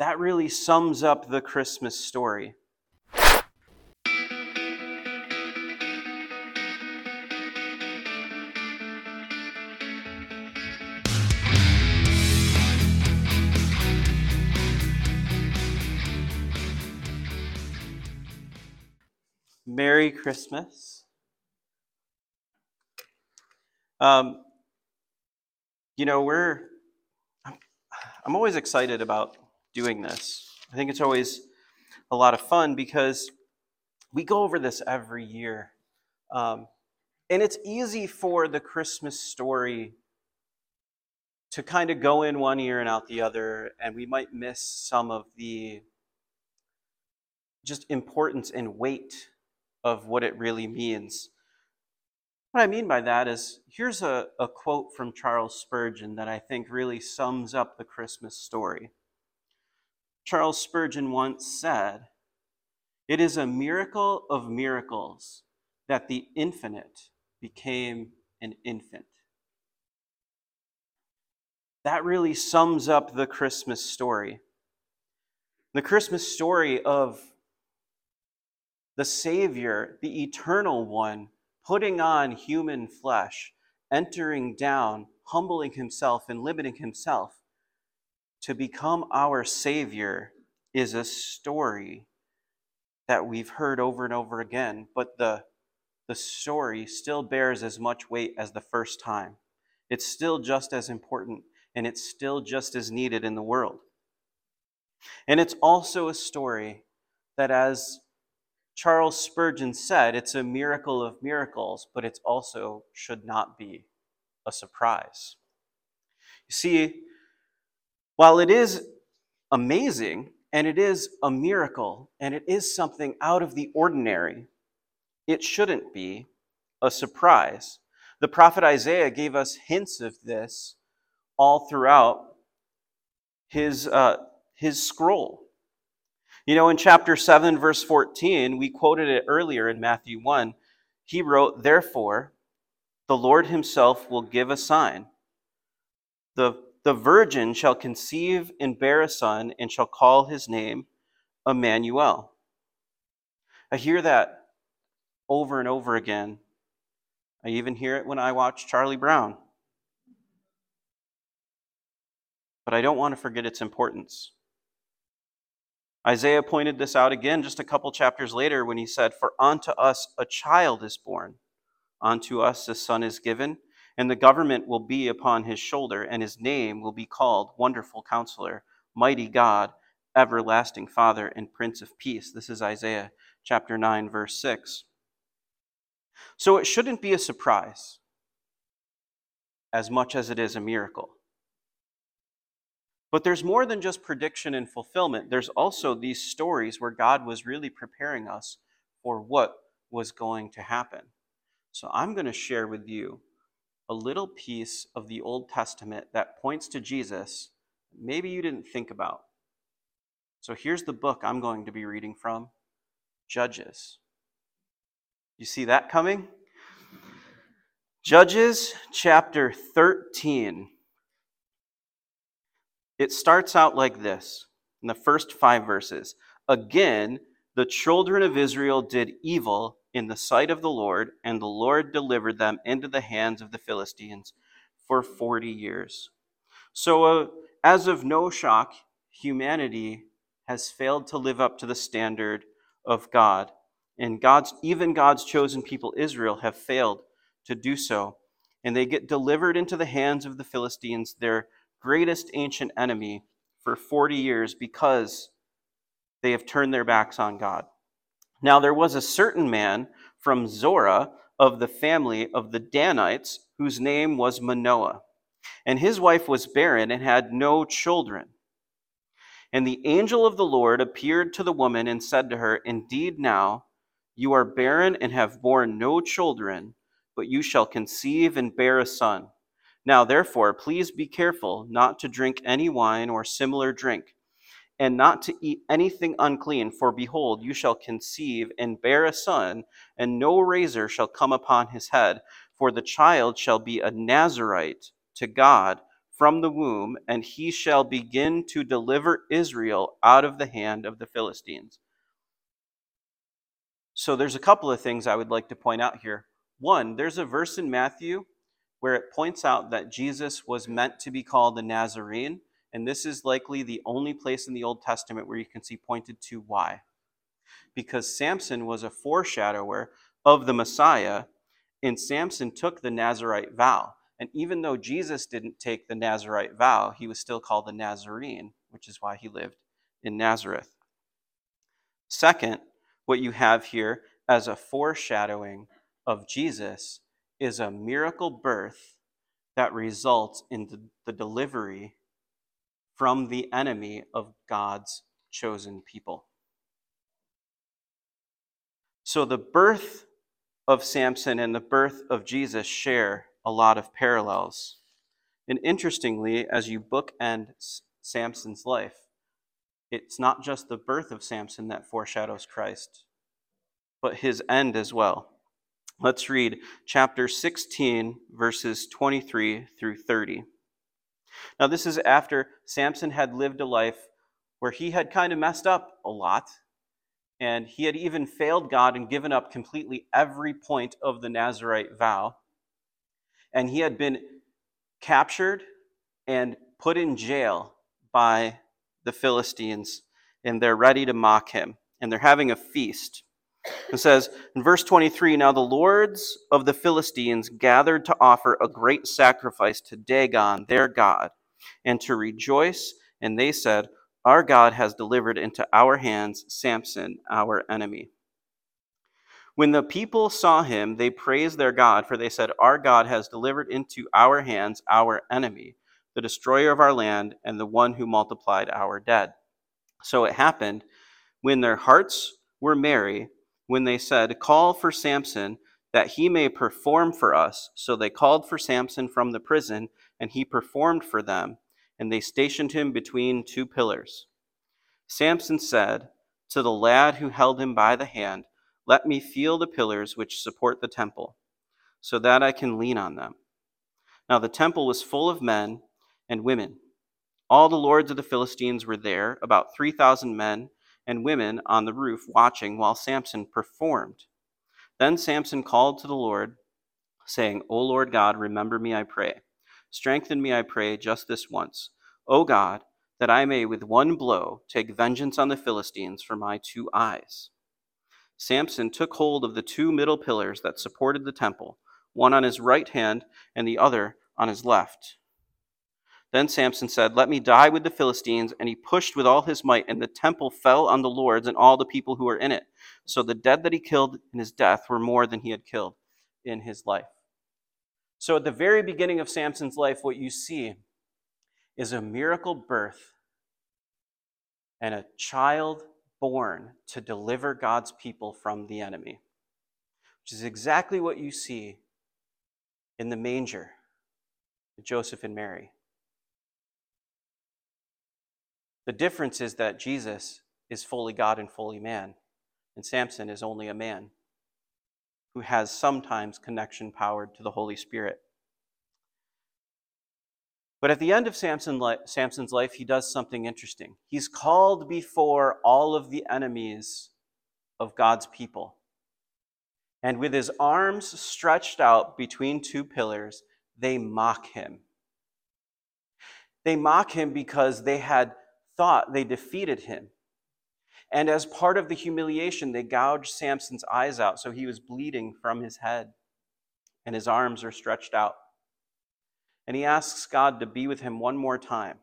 That really sums up the Christmas story. Merry Christmas. Um, you know, we're, I'm always excited about doing this. I think it's always a lot of fun because we go over this every year. Um, and it's easy for the Christmas story to kind of go in one ear and out the other, and we might miss some of the just importance and weight of what it really means. What I mean by that is here's a, a quote from Charles Spurgeon that I think really sums up the Christmas story. Charles Spurgeon once said, It is a miracle of miracles that the infinite became an infant. That really sums up the Christmas story. The Christmas story of the Savior, the eternal one, putting on human flesh, entering down, humbling himself, and limiting himself to become our Savior is a story that we've heard over and over again, but the, the story still bears as much weight as the first time. It's still just as important and it's still just as needed in the world. And it's also a story that, as Charles Spurgeon said, it's a miracle of miracles, but it also should not be a surprise. You see, while it is amazing and it is a miracle and it is something out of the ordinary, it shouldn't be a surprise. The prophet Isaiah gave us hints of this all throughout his, uh, his scroll. You know, in chapter 7, verse 14, we quoted it earlier in Matthew 1. He wrote, Therefore, the Lord himself will give a sign. The, the virgin shall conceive and bear a son, and shall call his name Emmanuel. I hear that over and over again. I even hear it when I watch Charlie Brown. But I don't want to forget its importance. Isaiah pointed this out again just a couple chapters later when he said, For unto us a child is born, unto us a son is given, and the government will be upon his shoulder, and his name will be called Wonderful Counselor, Mighty God, Everlasting Father, and Prince of Peace. This is Isaiah chapter 9, verse 6. So it shouldn't be a surprise as much as it is a miracle. But there's more than just prediction and fulfillment. There's also these stories where God was really preparing us for what was going to happen. So I'm going to share with you a little piece of the Old Testament that points to Jesus maybe you didn't think about. So here's the book I'm going to be reading from Judges. You see that coming? Judges chapter 13. It starts out like this in the first five verses. Again, the children of Israel did evil in the sight of the Lord, and the Lord delivered them into the hands of the Philistines for 40 years. So, uh, as of no shock, humanity has failed to live up to the standard of God. And God's, even God's chosen people, Israel, have failed to do so. And they get delivered into the hands of the Philistines. They're greatest ancient enemy for 40 years because they have turned their backs on God. Now, there was a certain man from Zorah of the family of the Danites whose name was Manoah, and his wife was barren and had no children. And the angel of the Lord appeared to the woman and said to her, Indeed, now you are barren and have borne no children, but you shall conceive and bear a son now, therefore, please be careful not to drink any wine or similar drink, and not to eat anything unclean, for behold, you shall conceive and bear a son, and no razor shall come upon his head, for the child shall be a Nazarite to God from the womb, and he shall begin to deliver Israel out of the hand of the Philistines. So there's a couple of things I would like to point out here. One, there's a verse in Matthew where it points out that Jesus was meant to be called a Nazarene, and this is likely the only place in the Old Testament where you can see pointed to why. Because Samson was a foreshadower of the Messiah, and Samson took the Nazarite vow. And even though Jesus didn't take the Nazarite vow, he was still called the Nazarene, which is why he lived in Nazareth. Second, what you have here as a foreshadowing of Jesus is a miracle birth that results in the, the delivery from the enemy of God's chosen people. So the birth of Samson and the birth of Jesus share a lot of parallels. And interestingly, as you bookend Samson's life, it's not just the birth of Samson that foreshadows Christ, but his end as well. Let's read chapter 16, verses 23 through 30. Now, this is after Samson had lived a life where he had kind of messed up a lot, and he had even failed God and given up completely every point of the Nazarite vow and he had been captured and put in jail by the Philistines, and they're ready to mock him, and they're having a feast. It says in verse 23 Now the lords of the Philistines gathered to offer a great sacrifice to Dagon, their God, and to rejoice, and they said, Our God has delivered into our hands Samson, our enemy. When the people saw him, they praised their God, for they said, Our God has delivered into our hands our enemy, the destroyer of our land, and the one who multiplied our dead. So it happened, when their hearts were merry, when they said, Call for Samson, that he may perform for us. So they called for Samson from the prison, and he performed for them, and they stationed him between two pillars. Samson said to the lad who held him by the hand, let me feel the pillars which support the temple, so that I can lean on them. Now the temple was full of men and women. All the lords of the Philistines were there, about 3,000 men and women on the roof watching while Samson performed. Then Samson called to the Lord, saying, O Lord God, remember me, I pray. Strengthen me, I pray, just this once. O God, that I may with one blow take vengeance on the Philistines for my two eyes. Samson took hold of the two middle pillars that supported the temple, one on his right hand and the other on his left. Then Samson said, Let me die with the Philistines. And he pushed with all his might, and the temple fell on the lords and all the people who were in it. So the dead that he killed in his death were more than he had killed in his life. So at the very beginning of Samson's life, what you see is a miracle birth and a child born to deliver God's people from the enemy, which is exactly what you see in the manger Joseph and Mary. The difference is that Jesus is fully God and fully man, and Samson is only a man who has sometimes connection powered to the Holy Spirit. But at the end of Samson's life, he does something interesting. He's called before all of the enemies of God's people. And with his arms stretched out between two pillars, they mock him. They mock him because they had thought they defeated him. And as part of the humiliation, they gouged Samson's eyes out, so he was bleeding from his head, and his arms are stretched out and he asks God to be with him one more time.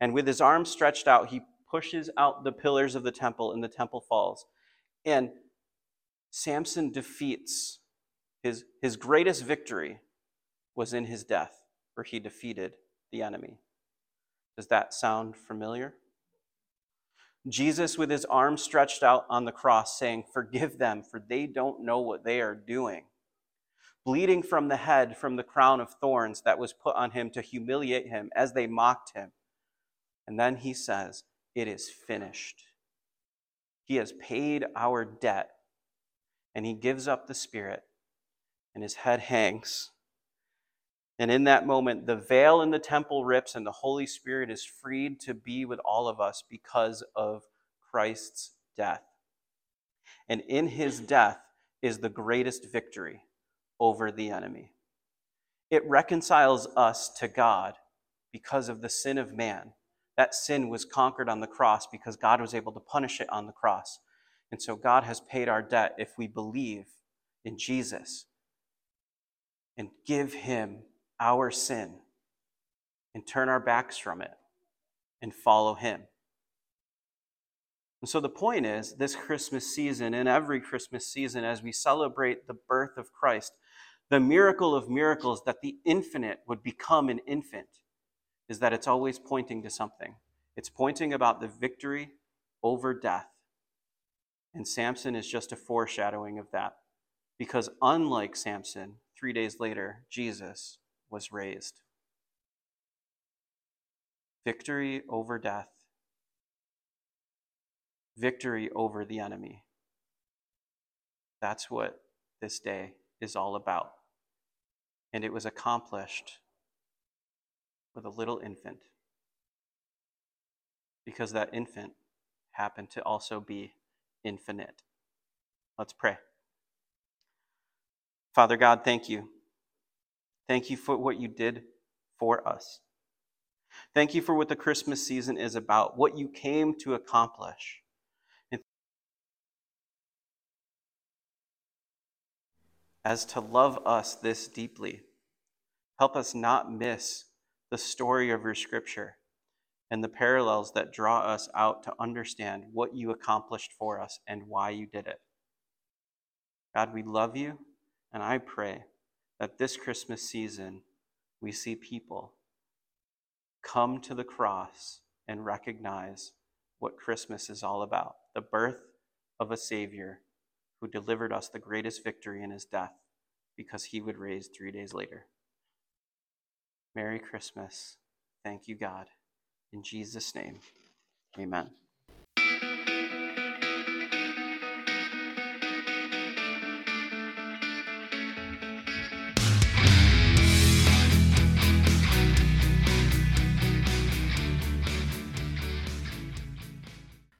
And with his arms stretched out, he pushes out the pillars of the temple, and the temple falls. And Samson defeats his, his greatest victory was in his death, where he defeated the enemy. Does that sound familiar? Jesus, with his arms stretched out on the cross, saying, Forgive them, for they don't know what they are doing bleeding from the head from the crown of thorns that was put on him to humiliate him as they mocked him. And then he says, It is finished. He has paid our debt, and he gives up the Spirit, and his head hangs. And in that moment, the veil in the temple rips and the Holy Spirit is freed to be with all of us because of Christ's death. And in his death is the greatest victory over the enemy. It reconciles us to God because of the sin of man. That sin was conquered on the cross because God was able to punish it on the cross. And so God has paid our debt if we believe in Jesus and give him our sin and turn our backs from it and follow him. And so the point is this Christmas season and every Christmas season, as we celebrate the birth of Christ, the miracle of miracles that the infinite would become an infant is that it's always pointing to something. It's pointing about the victory over death. And Samson is just a foreshadowing of that. Because unlike Samson, three days later, Jesus was raised. Victory over death, victory over the enemy. That's what this day is all about. And it was accomplished with a little infant because that infant happened to also be infinite. Let's pray. Father God, thank you. Thank you for what you did for us. Thank you for what the Christmas season is about, what you came to accomplish. as to love us this deeply. Help us not miss the story of your scripture and the parallels that draw us out to understand what you accomplished for us and why you did it. God, we love you, and I pray that this Christmas season we see people come to the cross and recognize what Christmas is all about the birth of a Savior who delivered us the greatest victory in his death because he would raise three days later. Merry Christmas. Thank you, God. In Jesus' name, amen.